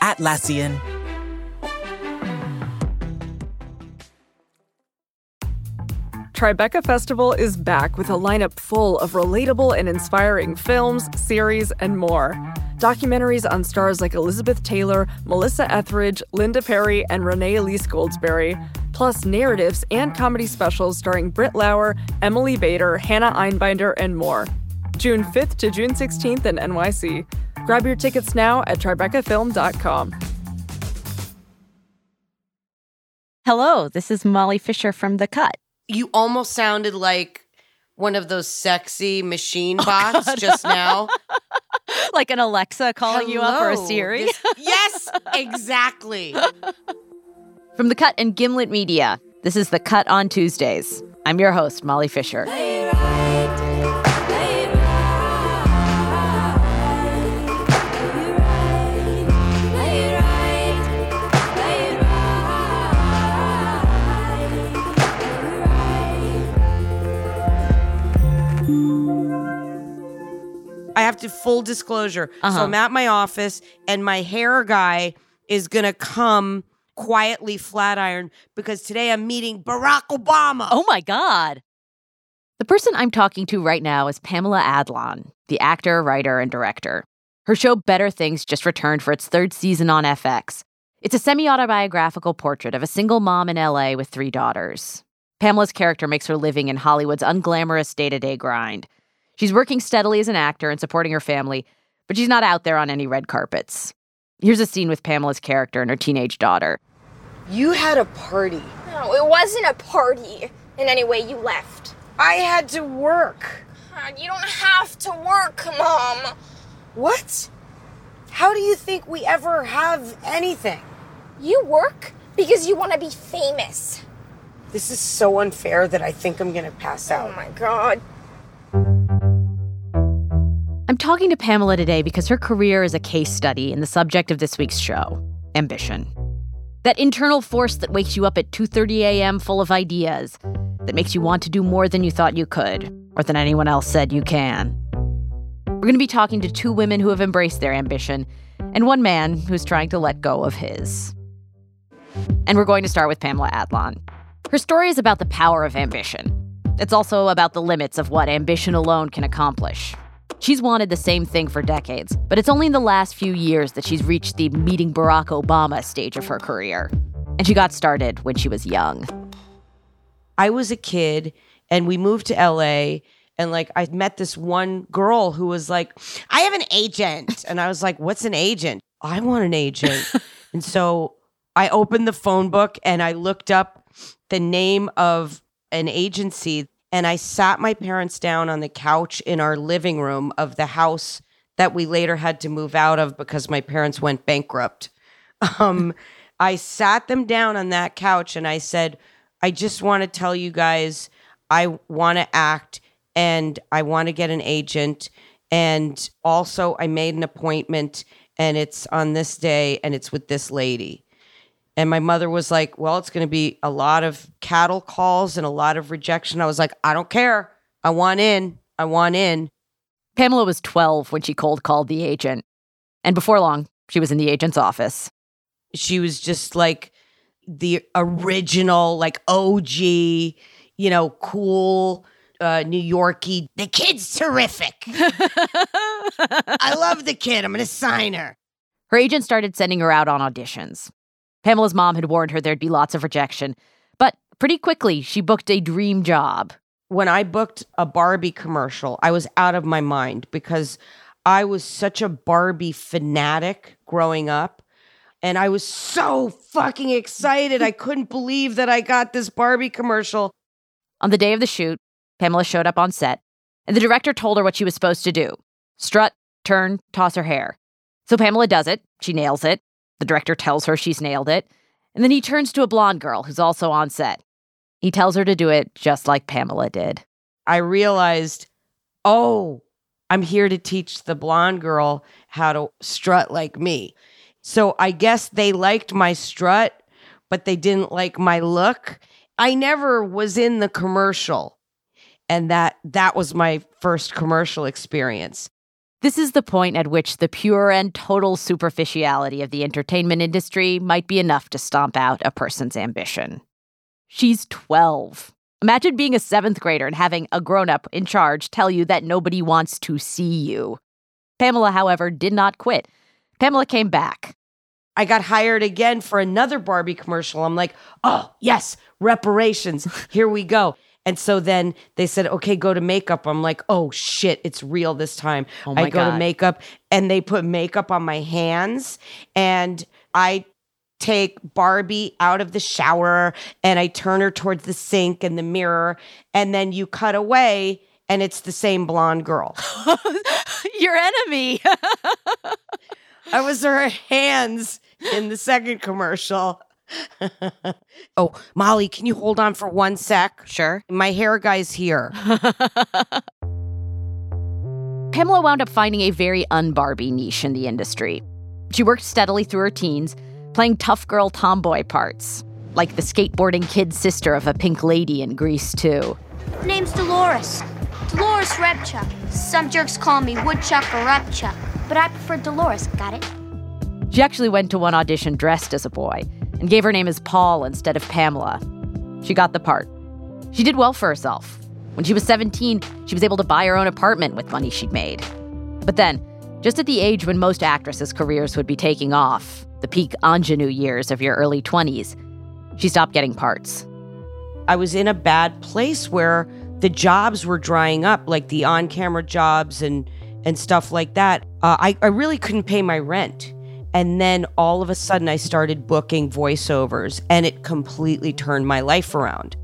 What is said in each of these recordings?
Atlassian. Tribeca Festival is back with a lineup full of relatable and inspiring films, series, and more. Documentaries on stars like Elizabeth Taylor, Melissa Etheridge, Linda Perry, and Renee Elise Goldsberry, plus narratives and comedy specials starring Britt Lower, Emily Bader, Hannah Einbinder, and more. June 5th to June 16th in NYC. Grab your tickets now at tribecafilm.com. Hello, this is Molly Fischer from The Cut. You almost sounded like one of those sexy machine oh, bots just now. like an Alexa calling you up or a Hello. Siri. This- yes, exactly. From The Cut and Gimlet Media, this is The Cut on Tuesdays. I'm your host, Molly Fischer. I have to full disclosure. So Uh-huh. I'm at my office and my hair guy is gonna come quietly flat iron because today I'm meeting Barack Obama. Oh my God. The person I'm talking to right now is Pamela Adlon, the actor, writer, and director. Her show Better Things just returned for its third season on FX. It's a semi autobiographical portrait of a single mom in LA with three daughters. Pamela's character makes her living in Hollywood's unglamorous day to day grind. She's working steadily as an actor and supporting her family, but she's not out there on any red carpets. Here's a scene with Pamela's character and her teenage daughter. You had a party. No, it wasn't a party in any way you left. I had to work. God, you don't have to work, Mom. What? How do you think we ever have anything? You work because you want to be famous. This is so unfair that I think I'm gonna pass out. Oh out. my god. I'm talking to Pamela today because her career is a case study in the subject of this week's show ambition. That internal force that wakes you up at 2:30 a.m. full of ideas, that makes you want to do more than you thought you could or than anyone else said you can. We're going to be talking to two women who have embraced their ambition and one man who's trying to let go of his. And we're going to start with Pamela Adlon. Her story is about the power of ambition. It's also about the limits of what ambition alone can accomplish. She's wanted the same thing for decades, but it's only in the last few years that she's reached the meeting Barack Obama stage of her career. And she got started when she was young. I was a kid and we moved to LA and like I met this one girl who was like, I have an agent. And I was like, what's an agent? I want an agent. and so I opened the phone book and I looked up the name of an agency and I sat my parents down on the couch in our living room of the house that we later had to move out of because my parents went bankrupt. Um, I sat them down on that couch and I said, I just want to tell you guys, I want to act and I want to get an agent. And also, I made an appointment and it's on this day and it's with this lady. And my mother was like, Well, it's going to be a lot of cattle calls and a lot of rejection. I was like, I don't care. I want in. I want in. Pamela was 12 when she cold called the agent. And before long, she was in the agent's office. She was just like the original, like OG, you know, cool, uh, New Yorkie. The kid's terrific. I love the kid. I'm going to sign her. Her agent started sending her out on auditions. Pamela's mom had warned her there'd be lots of rejection, but pretty quickly she booked a dream job. When I booked a Barbie commercial, I was out of my mind because I was such a Barbie fanatic growing up. And I was so fucking excited. I couldn't believe that I got this Barbie commercial. On the day of the shoot, Pamela showed up on set, and the director told her what she was supposed to do strut, turn, toss her hair. So Pamela does it, she nails it, The director tells her she's nailed it, and then he turns to a blonde girl who's also on set. He tells her to do it just like Pamela did. I realized, oh, I'm here to teach the blonde girl how to strut like me. So I guess they liked my strut, but they didn't like my look. I never was in the commercial. And that that was my first commercial experience. This is the point at which the pure and total superficiality of the entertainment industry might be enough to stomp out a person's ambition. She's 12. Imagine being a seventh grader and having a grown up in charge tell you that nobody wants to see you. Pamela, however, did not quit. Pamela came back. I got hired again for another Barbie commercial. I'm like, oh, yes, reparations. Here we go. And so then they said, okay, go to makeup. I'm like, oh shit, it's real this time. Oh I go God. to makeup and they put makeup on my hands and I take Barbie out of the shower and I turn her towards the sink and the mirror. And then you cut away and it's the same blonde girl. Your enemy. I was her hands in the second commercial. oh, Molly, can you hold on for one sec? sure. My hair guy's here. Pamela wound up finding a very un-Barbie niche in the industry. She worked steadily through her teens, playing tough girl tomboy parts, like the skateboarding kid sister of a pink lady in Grease 2. Name's Dolores. Dolores Rebchuck. Some jerks call me Woodchuck or Rebchuck, but I prefer Dolores, got it? She actually went to one audition dressed as a boy and gave her name as Paul instead of Pamela. She got the part. She did well for herself. When she was 17, she was able to buy her own apartment with money she'd made. But then, just at the age when most actresses' careers would be taking off, the peak ingenue years of your early 20s, she stopped getting parts. I was in a bad place where the jobs were drying up, like the on-camera jobs and and stuff like that. Uh, I I really couldn't pay my rent, and then all of a sudden I started booking voiceovers, and it completely turned my life around.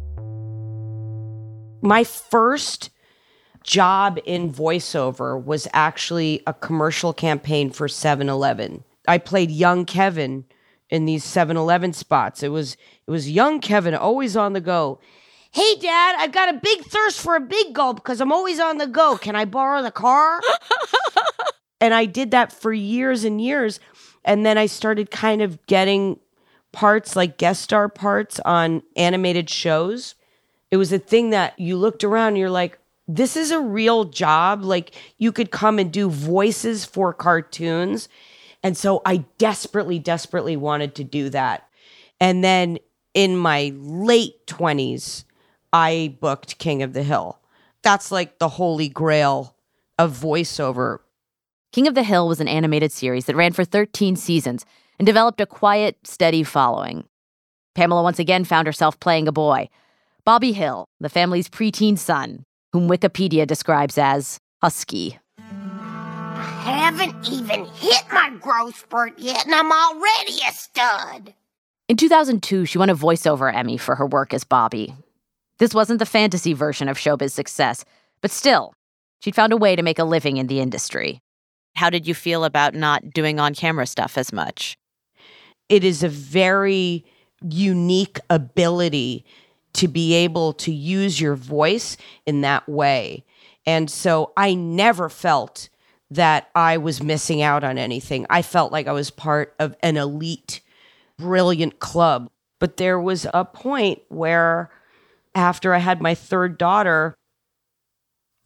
My first job in voiceover was actually a commercial campaign for 7-Eleven. I played young Kevin in these 7-Eleven spots. It was it was young Kevin always on the go. Hey dad, I've got a big thirst for a big gulp because I'm always on the go. Can I borrow the car? and I did that for years and years. And then I started kind of getting parts like guest star parts on animated shows. It was a thing that you looked around and you're like, this is a real job. Like you could come and do voices for cartoons. And so I desperately, desperately wanted to do that. And then in my late 20s, I booked King of the Hill. That's like the holy grail of voiceover. King of the Hill was an animated series that ran for 13 seasons and developed a quiet, steady following. Pamela once again found herself playing a boy, Bobby Hill, the family's preteen son, whom Wikipedia describes as husky. I haven't even hit my growth spurt yet, and I'm already a stud. In 2002, she won a voiceover Emmy for her work as Bobby. This wasn't the fantasy version of showbiz success, but still, she'd found a way to make a living in the industry. How did you feel about not doing on camera stuff as much? It is a very unique ability to be able to use your voice in that way. And so I never felt that I was missing out on anything. I felt like I was part of an elite, brilliant club. But there was a point where, after I had my third daughter,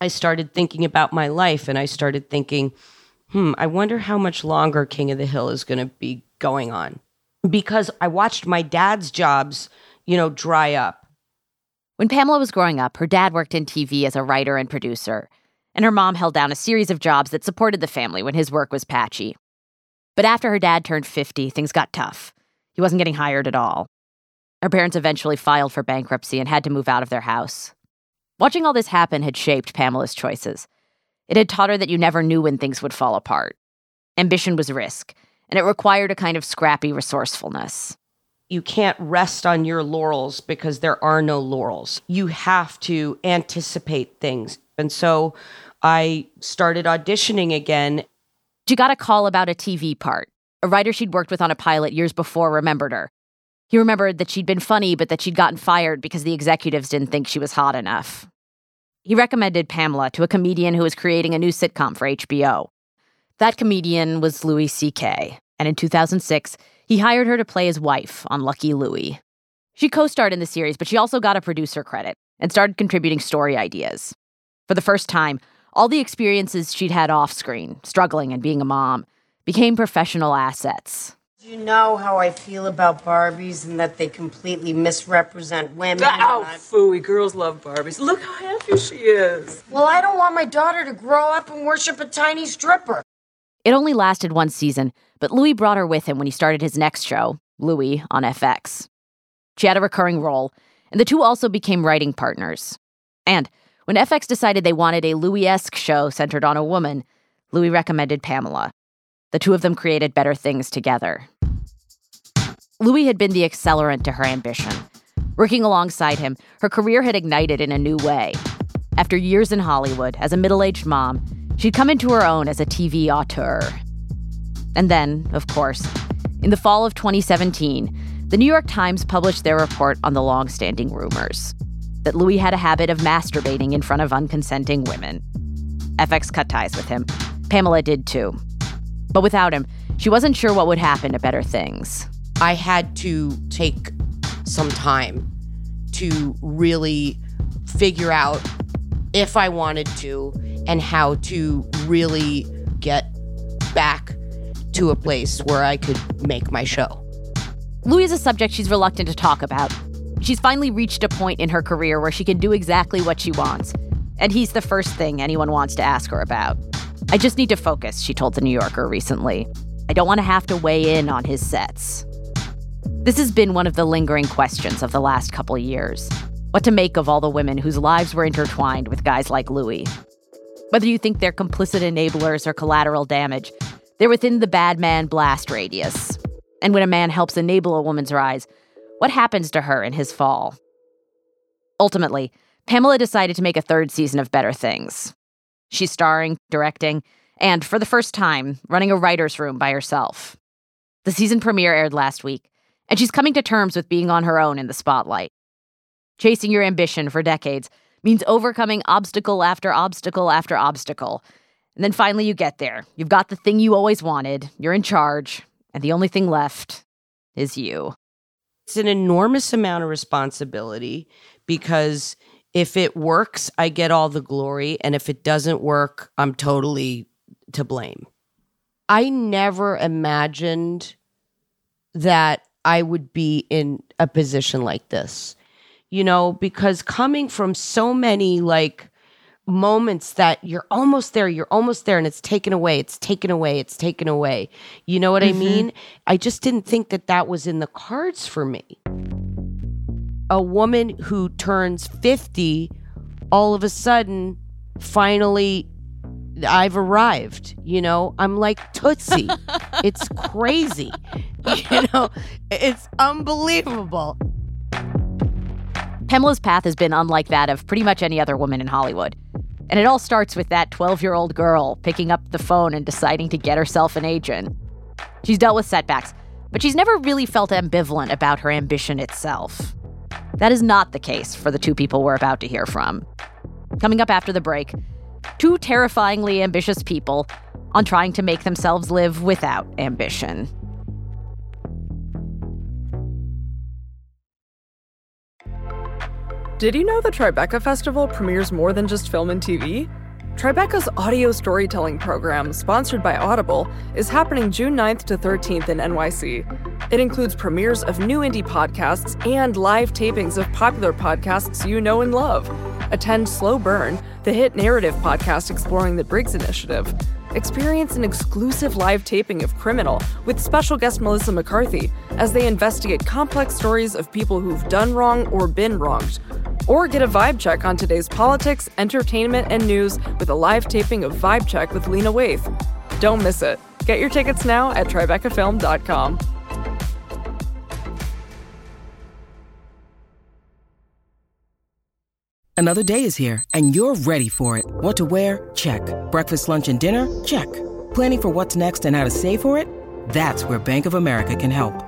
I started thinking about my life and I started thinking, hmm, I wonder how much longer King of the Hill is going to be going on. Because I watched my dad's jobs, you know, dry up. When Pamela was growing up, her dad worked in TV as a writer and producer, and her mom held down a series of jobs that supported the family when his work was patchy. But after her dad turned 50, things got tough. He wasn't getting hired at all. Her parents eventually filed for bankruptcy and had to move out of their house. Watching all this happen had shaped Pamela's choices. It had taught her that you never knew when things would fall apart. Ambition was risk, and it required a kind of scrappy resourcefulness. You can't rest on your laurels because there are no laurels. You have to anticipate things. And so I started auditioning again. She got a call about a TV part, A writer she'd worked with on a pilot years before remembered her. He remembered that she'd been funny, but that she'd gotten fired because the executives didn't think she was hot enough. He recommended Pamela to a comedian who was creating a new sitcom for HBO. That comedian was Louis C.K., and in 2006, he hired her to play his wife on Lucky Louie. She co starred in the series, but she also got a producer credit and started contributing story ideas. For the first time, all the experiences she'd had off screen, struggling and being a mom, became professional assets. You know how I feel about Barbies and that they completely misrepresent women. Oh, phooey. Girls love Barbies. Look how happy she is. Well, I don't want my daughter to grow up and worship a tiny stripper. It only lasted one season, but Louis brought her with him when he started his next show, Louie on FX. She had a recurring role, and the two also became writing partners. And when FX decided they wanted a Louis esque show centered on a woman, Louis recommended Pamela. The two of them created better things together. Louis had been the accelerant to her ambition. Working alongside him, her career had ignited in a new way. After years in Hollywood as a middle aged mom, she'd come into her own as a TV auteur. And then, of course, in the fall of 2017, the New York Times published their report on the long standing rumors that Louis had a habit of masturbating in front of unconsenting women. FX cut ties with him. Pamela did too. But without him, she wasn't sure what would happen to better things. I had to take some time to really figure out if I wanted to and how to really get back to a place where I could make my show. Louis is a subject she's reluctant to talk about. She's finally reached a point in her career where she can do exactly what she wants. And he's the first thing anyone wants to ask her about. I just need to focus, she told The New Yorker recently. I don't want to have to weigh in on his sets. This has been one of the lingering questions of the last couple years. What to make of all the women whose lives were intertwined with guys like Louis. Whether you think they're complicit enablers or collateral damage, they're within the bad man blast radius. And when a man helps enable a woman's rise, what happens to her in his fall? Ultimately, Pamela decided to make a third season of Better Things. She's starring, directing, and for the first time, running a writer's room by herself. The season premiere aired last week, and she's coming to terms with being on her own in the spotlight. Chasing your ambition for decades means overcoming obstacle after obstacle after obstacle. And then finally you get there. You've got the thing you always wanted, you're in charge, and the only thing left is you. It's an enormous amount of responsibility because if it works, I get all the glory. And if it doesn't work, I'm totally to blame. I never imagined that I would be in a position like this, you know, because coming from so many like moments that you're almost there, you're almost there, and it's taken away, it's taken away, it's taken away. You know what mm-hmm. I mean? I just didn't think that that was in the cards for me. A woman who turns 50 all of a sudden finally I've arrived, you know. I'm like Tootsie. it's crazy. You know, it's unbelievable. Pamela's path has been unlike that of pretty much any other woman in Hollywood. And it all starts with that 12 year old girl picking up the phone and deciding to get herself an agent. She's dealt with setbacks, but she's never really felt ambivalent about her ambition itself. That is not the case for the two people we're about to hear from. Coming up after the break, two terrifyingly ambitious people on trying to make themselves live without ambition. Did you know the Tribeca Festival premieres more than just film and TV? Tribeca's audio storytelling program, sponsored by Audible, is happening June 9th to 13th in NYC. It includes premieres of new indie podcasts and live tapings of popular podcasts you know and love. Attend Slow Burn, the hit narrative podcast exploring the Briggs Initiative. Experience an exclusive live taping of Criminal with special guest Melissa McCarthy as they investigate complex stories of people who've done wrong or been wronged. Or get a vibe check on today's politics, entertainment, and news with a live taping of Vibe Check with Lena Waithe. Don't miss it. Get your tickets now at TribecaFilm.com. Another day is here, and you're ready for it. What to wear? Check. Breakfast, lunch, and dinner? Check. Planning for what's next and how to save for it? That's where Bank of America can help.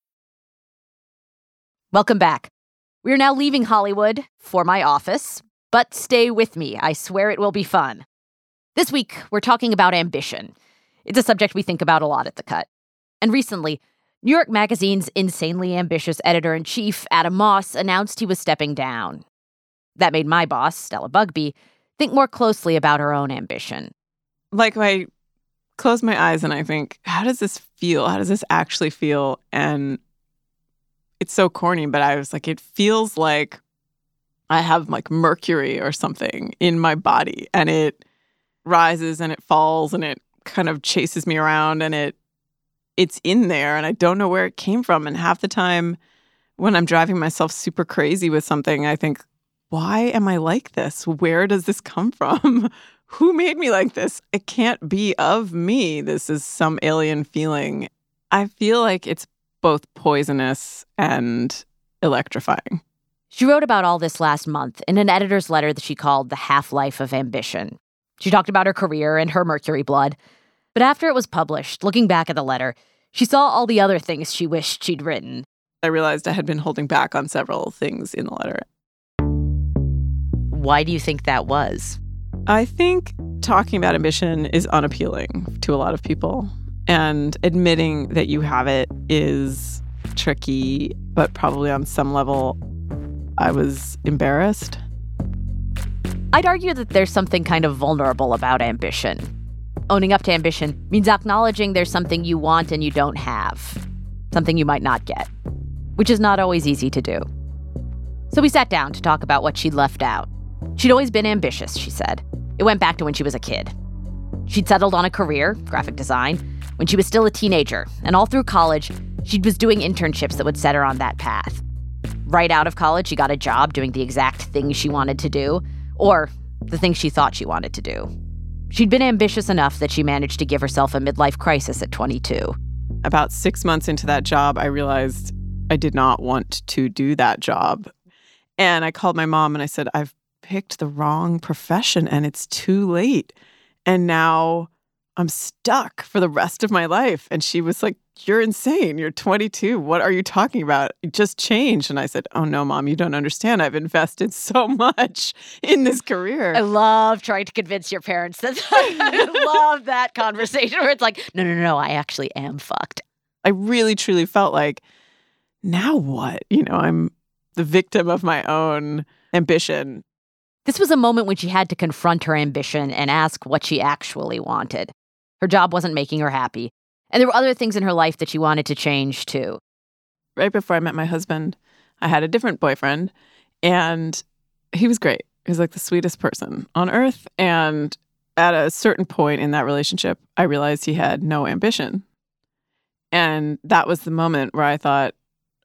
Welcome back. We are now leaving Hollywood for my office, but stay with me. I swear it will be fun. This week, we're talking about ambition. It's a subject we think about a lot at The Cut. And recently, New York Magazine's insanely ambitious editor in chief, Adam Moss, announced he was stepping down. That made my boss, Stella Bugbee, think more closely about her own ambition. Like, I close my eyes and I think, how does this feel? How does this actually feel? And it's so corny, but I was like, it feels like I have like mercury or something in my body and it rises and it falls and it kind of chases me around and it it's in there and I don't know where it came from. And half the time when I'm driving myself super crazy with something, I think, why am I like this? Where does this come from? Who made me like this? It can't be of me. This is some alien feeling. I feel like it's both poisonous and electrifying. She wrote about all this last month in an editor's letter that she called The Half Life of Ambition. She talked about her career and her mercury blood. But after it was published, looking back at the letter, she saw all the other things she wished she'd written. I realized I had been holding back on several things in the letter. Why do you think that was? I think talking about ambition is unappealing to a lot of people. And admitting that you have it is tricky, but probably on some level, I was embarrassed. I'd argue that there's something kind of vulnerable about ambition. Owning up to ambition means acknowledging there's something you want and you don't have, something you might not get, which is not always easy to do. So we sat down to talk about what she'd left out. She'd always been ambitious, she said. It went back to when she was a kid. She'd settled on a career, graphic design, when she was still a teenager, and all through college, she was doing internships that would set her on that path. Right out of college, she got a job doing the exact thing she wanted to do, or the thing she thought she wanted to do. She'd been ambitious enough that she managed to give herself a midlife crisis at 22. About six months into that job, I realized I did not want to do that job. And I called my mom and I said, I've picked the wrong profession and it's too late. And now I'm stuck for the rest of my life. And she was like, You're insane. You're 22. What are you talking about? It just changed. And I said, Oh, no, mom, you don't understand. I've invested so much in this career. I love trying to convince your parents that I love that conversation where it's like, No, no, no, I actually am fucked. I really, truly felt like, Now what? You know, I'm the victim of my own ambition. This was a moment when she had to confront her ambition and ask what she actually wanted. Her job wasn't making her happy. And there were other things in her life that she wanted to change too. Right before I met my husband, I had a different boyfriend, and he was great. He was like the sweetest person on earth. And at a certain point in that relationship, I realized he had no ambition. And that was the moment where I thought,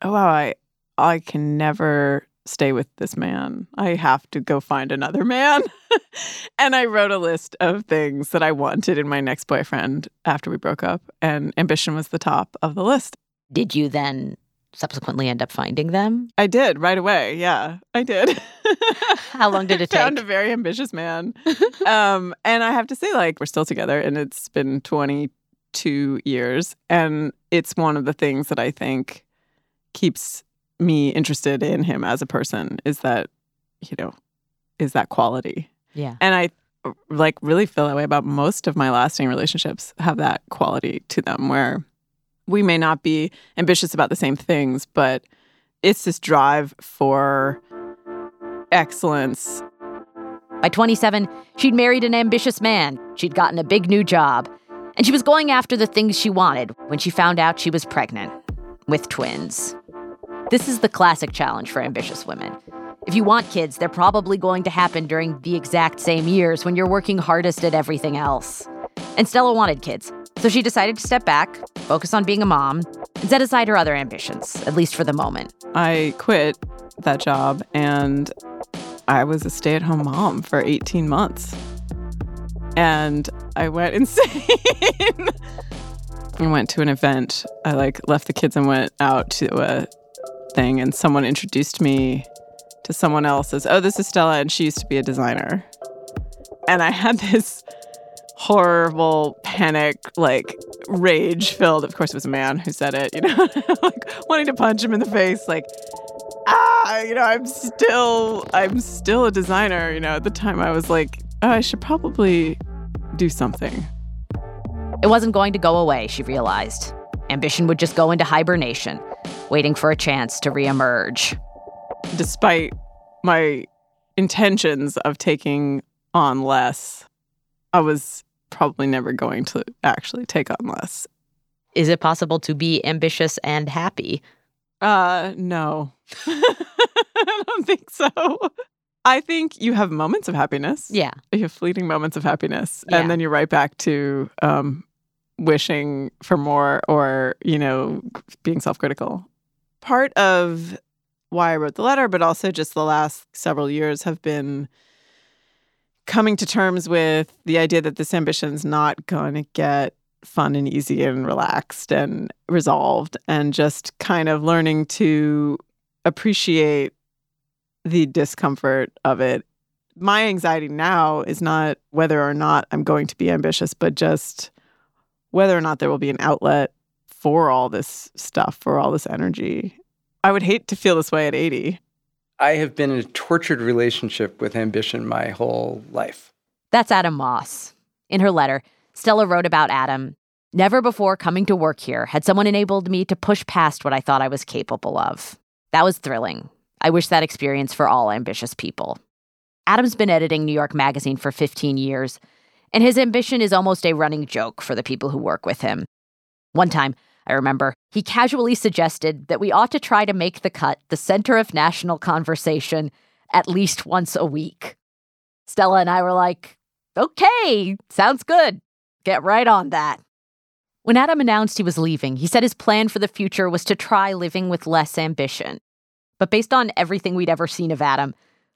oh, wow, I, I can never stay with this man. I have to go find another man. and I wrote a list of things that I wanted in my next boyfriend after we broke up, and ambition was the top of the list. Did you then subsequently end up finding them? I did right away. Yeah, I did. How long did it take? Found a very ambitious man. um, and I have to say, like, we're still together, and it's been 22 years. And it's one of the things that I think keeps me interested in him as a person is that, you know, is that quality. Yeah. And I like really feel that way about most of my lasting relationships have that quality to them where we may not be ambitious about the same things, but it's this drive for excellence By 27, she'd married an ambitious man, she'd gotten a big new job, and she was going after the things she wanted when she found out she was pregnant with twins. This is the classic challenge for ambitious women. If you want kids, they're probably going to happen during the exact same years when you're working hardest at everything else. And Stella wanted kids, so she decided to step back, focus on being a mom, and set aside her other ambitions, at least for the moment. I quit that job and I was a stay at home mom for 18 months. And I went insane. I went to an event. I like left the kids and went out to a and someone introduced me to someone else as, "Oh, this is Stella and she used to be a designer." And I had this horrible panic like rage filled of course it was a man who said it you know like wanting to punch him in the face like ah you know i'm still i'm still a designer you know at the time i was like oh, i should probably do something. It wasn't going to go away she realized. Ambition would just go into hibernation waiting for a chance to reemerge despite my intentions of taking on less i was probably never going to actually take on less. Is it possible to be ambitious and happy? Uh, no. I don't think so. I think you have moments of happiness. Yeah. You have fleeting moments of happiness. Yeah. And then you're right back to um, wishing for more or, you know, being self critical. Part of why I wrote the letter, but also just the last several years have been coming to terms with the idea that this ambition's not going to get fun and easy and relaxed and resolved and just kind of learning to appreciate the discomfort of it. My anxiety now is not whether or not I'm going to be ambitious, but just whether or not there will be an outlet for all this stuff, for all this energy. I would hate to feel this way at 80. I have been in a tortured relationship with ambition my whole life. That's Adam Moss. In her letter, Stella wrote about Adam. Never before coming to work here had someone enabled me to push past what I thought I was capable of. That was thrilling. I wish that experience for all ambitious people. Adam's been editing New York Magazine for 15 years, and his ambition is almost a running joke for the people who work with him. One time, I remember, he casually suggested that we ought to try to make the cut the center of national conversation at least once a week. Stella and I were like, okay, sounds good. Get right on that. When Adam announced he was leaving, he said his plan for the future was to try living with less ambition. But based on everything we'd ever seen of Adam,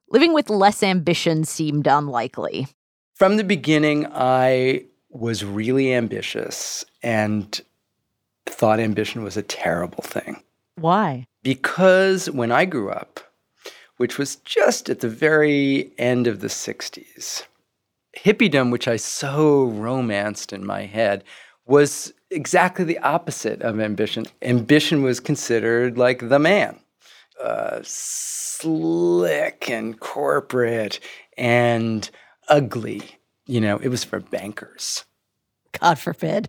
living with less ambition seemed unlikely. From the beginning, I was really ambitious and thought ambition was a terrible thing. Why? Because when I grew up, which was just at the very end of the 60s, hippiedom, which I so romanced in my head, was exactly the opposite of ambition. Ambition was considered like the man, uh, slick and corporate and ugly. You know, it was for bankers. God forbid.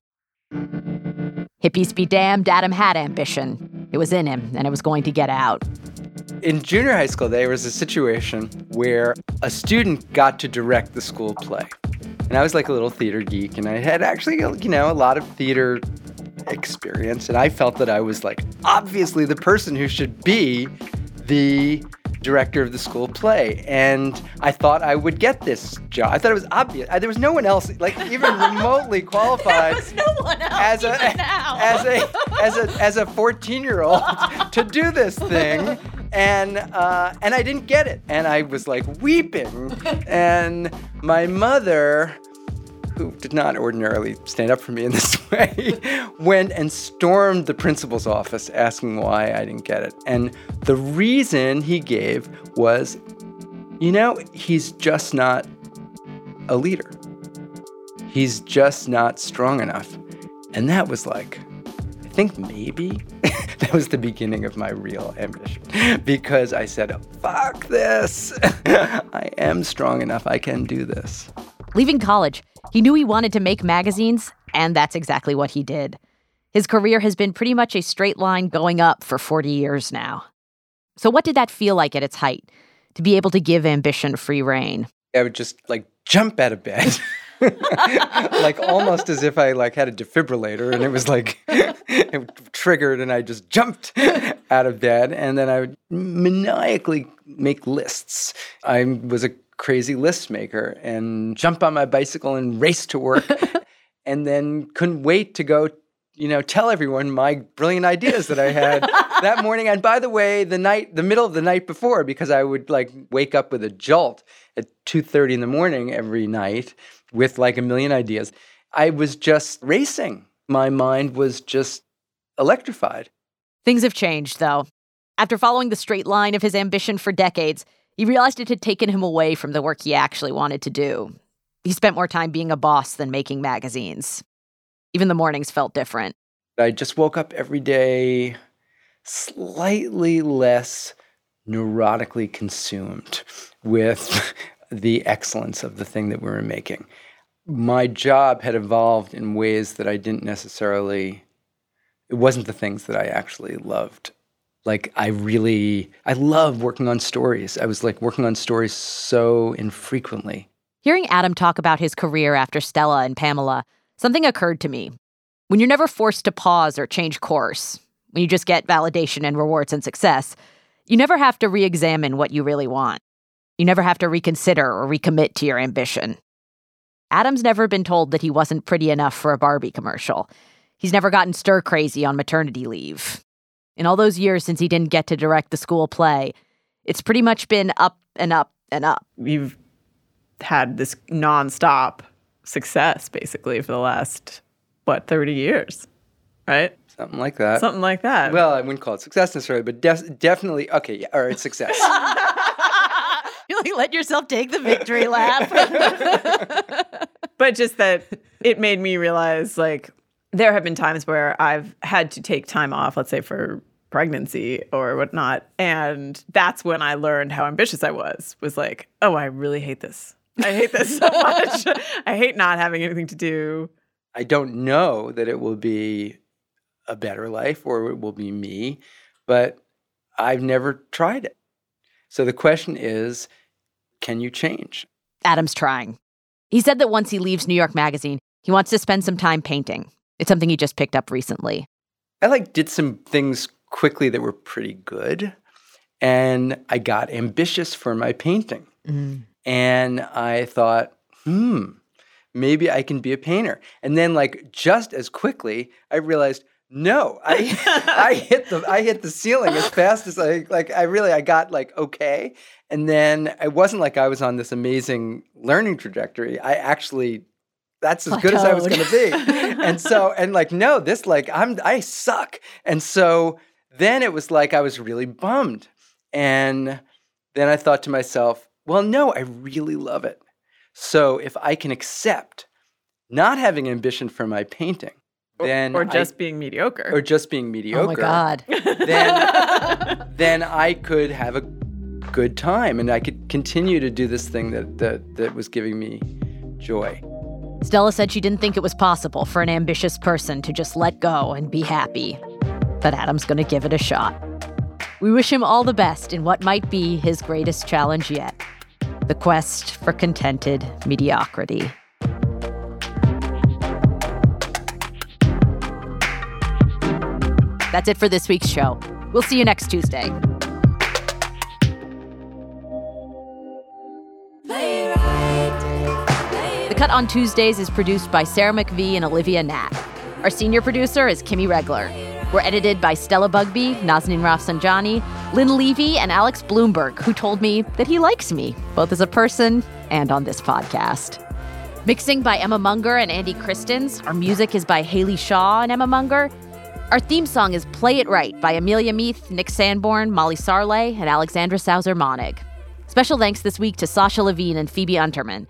Hippies be damned, Adam had ambition. It was in him, and it was going to get out. In junior high school, there was a situation where a student got to direct the school play. And I was like a little theater geek, and I had actually, you know, a lot of theater experience. And I felt that I was like obviously the person who should be the director of the school play. And I thought I would get this job. I thought it was obvious. I, there was no one else, like even remotely qualified no as a as a as a as a 14 year old to do this thing. And uh, and I didn't get it, and I was like weeping. And my mother who did not ordinarily stand up for me in this way, went and stormed the principal's office asking why I didn't get it. And the reason he gave was, you know, he's just not a leader. He's just not strong enough. And that was like, I think maybe that was the beginning of my real ambition because I said, fuck this. I am strong enough. I can do this. Leaving college, he knew he wanted to make magazines, and that's exactly what he did. His career has been pretty much a straight line going up for 40 years now. So, what did that feel like at its height? To be able to give ambition free rein? I would just like jump out of bed. like almost as if I like had a defibrillator and it was like it triggered and I just jumped out of bed and then I would maniacally make lists. I was a crazy list maker and jump on my bicycle and race to work and then couldn't wait to go you know tell everyone my brilliant ideas that I had that morning and by the way the night the middle of the night before because I would like wake up with a jolt at 2:30 in the morning every night with like a million ideas. I was just racing. My mind was just electrified. Things have changed, though. After following the straight line of his ambition for decades, he realized it had taken him away from the work he actually wanted to do. He spent more time being a boss than making magazines. Even the mornings felt different. I just woke up every day slightly less neurotically consumed with the excellence of the thing that we were making. My job had evolved in ways that I didn't necessarily, it wasn't the things that I actually loved. Like, I really, I love working on stories. I was like working on stories so infrequently. Hearing Adam talk about his career after Stella and Pamela, something occurred to me. When you're never forced to pause or change course, when you just get validation and rewards and success, you never have to re examine what you really want. You never have to reconsider or recommit to your ambition. Adam's never been told that he wasn't pretty enough for a Barbie commercial. He's never gotten stir crazy on maternity leave. In all those years since he didn't get to direct the school play, it's pretty much been up and up and up. You've had this nonstop success basically for the last, what, 30 years, right? Something like that. Something like that. Well, I wouldn't call it success necessarily, but de- definitely, okay, yeah, all right, success. you like let yourself take the victory lap. but just that it made me realize like there have been times where I've had to take time off, let's say for pregnancy or whatnot. And that's when I learned how ambitious I was, was like, oh, I really hate this. I hate this so much. I hate not having anything to do. I don't know that it will be a better life or it will be me, but I've never tried it. So the question is can you change? Adam's trying. He said that once he leaves New York Magazine, he wants to spend some time painting. It's something he just picked up recently. I like did some things quickly that were pretty good and I got ambitious for my painting. Mm. And I thought, hmm, maybe I can be a painter. And then like just as quickly, I realized no, I I hit the I hit the ceiling as fast as I like I really I got like okay. And then it wasn't like I was on this amazing learning trajectory. I actually that's as good as I was going to be. and so and like no, this like I'm I suck. And so then it was like I was really bummed. And then I thought to myself, well no, I really love it. So if I can accept not having ambition for my painting then or just I, being mediocre or just being mediocre. Oh my god! Then then I could have a good time and I could continue to do this thing that that that was giving me joy. Stella said she didn't think it was possible for an ambitious person to just let go and be happy. But Adam's going to give it a shot. We wish him all the best in what might be his greatest challenge yet the quest for contented mediocrity. That's it for this week's show. We'll see you next Tuesday. Cut on Tuesdays is produced by Sarah McVeigh and Olivia Natt. Our senior producer is Kimmy Regler. We're edited by Stella Bugbee, Nazanin Rafsanjani, Lynn Levy, and Alex Blumberg, who told me that he likes me, both as a person and on this podcast. Mixing by Emma Munger and Andy Christens. Our music is by Haley Shaw and Emma Munger. Our theme song is Play It Right by Amelia Meath, Nick Sanborn, Molly Sarlé, and Alexandra Sauser Monnig. Special thanks this week to Sasha Levine and Phoebe Unterman.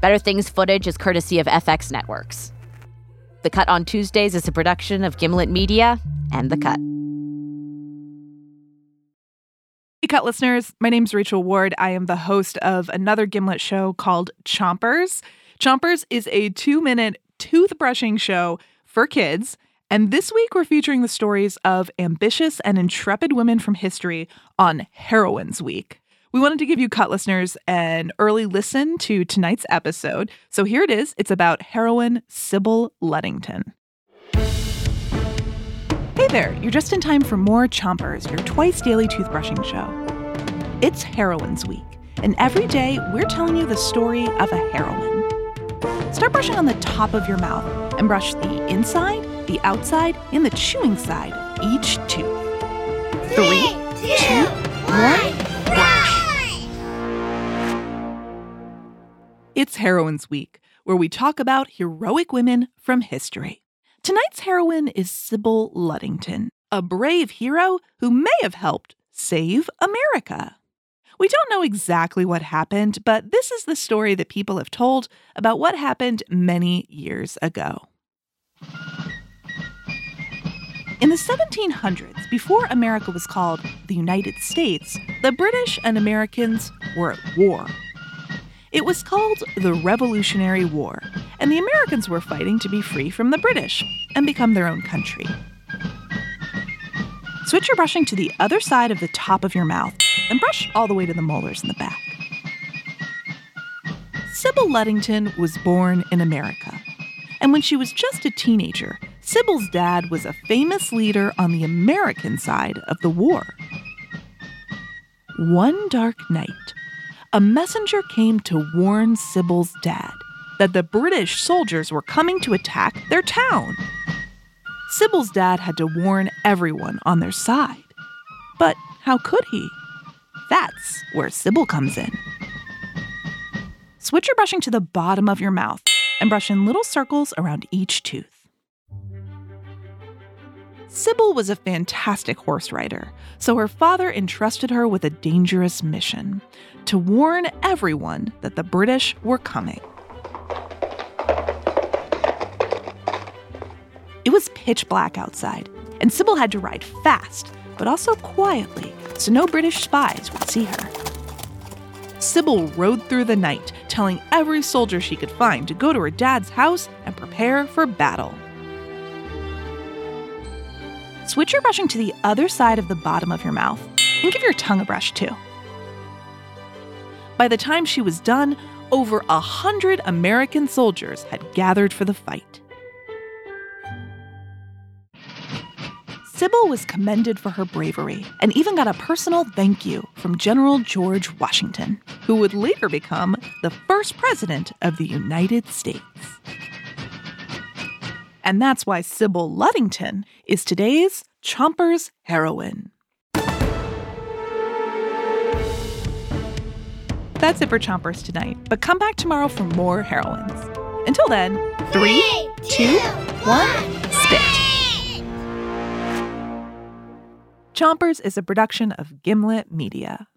Better Things footage is courtesy of FX Networks. The Cut on Tuesdays is a production of Gimlet Media and The Cut. Hey, Cut listeners. My name's Rachel Ward. I am the host of another Gimlet show called Chompers. Chompers is a two minute toothbrushing show for kids and this week, we're featuring the stories of ambitious and intrepid women from history on Heroines Week. We wanted to give you cut listeners an early listen to tonight's episode. So here it is. It's about heroine Sybil Ludington. Hey there, you're just in time for more Chompers, your twice daily toothbrushing show. It's Heroines Week, and every day we're telling you the story of a heroine. Start brushing on the top of your mouth and brush the inside, the outside, and the chewing side of each tooth. Three, two, one, It's Heroines Week, where we talk about heroic women from history. Tonight's heroine is Sybil Ludington, a brave hero who may have helped save America. We don't know exactly what happened, but this is the story that people have told about what happened many years ago. In the 1700s, before America was called the United States, the British and Americans were at war. It was called the Revolutionary War, and the Americans were fighting to be free from the British and become their own country. Switch your brushing to the other side of the top of your mouth and brush all the way to the molars in the back. Sybil Ludington was born in America. And when she was just a teenager, Sybil's dad was a famous leader on the American side of the war. One dark night, a messenger came to warn Sybil's dad that the British soldiers were coming to attack their town. Sybil's dad had to warn everyone on their side. But how could he? That's where Sybil comes in. Switch your brushing to the bottom of your mouth and brush in little circles around each tooth. Sybil was a fantastic horse rider, so her father entrusted her with a dangerous mission to warn everyone that the British were coming. It was pitch black outside, and Sybil had to ride fast, but also quietly, so no British spies would see her. Sybil rode through the night, telling every soldier she could find to go to her dad's house and prepare for battle. Switch your brushing to the other side of the bottom of your mouth and give your tongue a brush too. By the time she was done, over a hundred American soldiers had gathered for the fight. Sybil was commended for her bravery and even got a personal thank you from General George Washington, who would later become the first president of the United States. And that's why Sybil Ludington is today's Chomper's heroine. That's it for Chompers tonight, but come back tomorrow for more heroines. Until then, three, two, one, spit. Chompers is a production of Gimlet Media.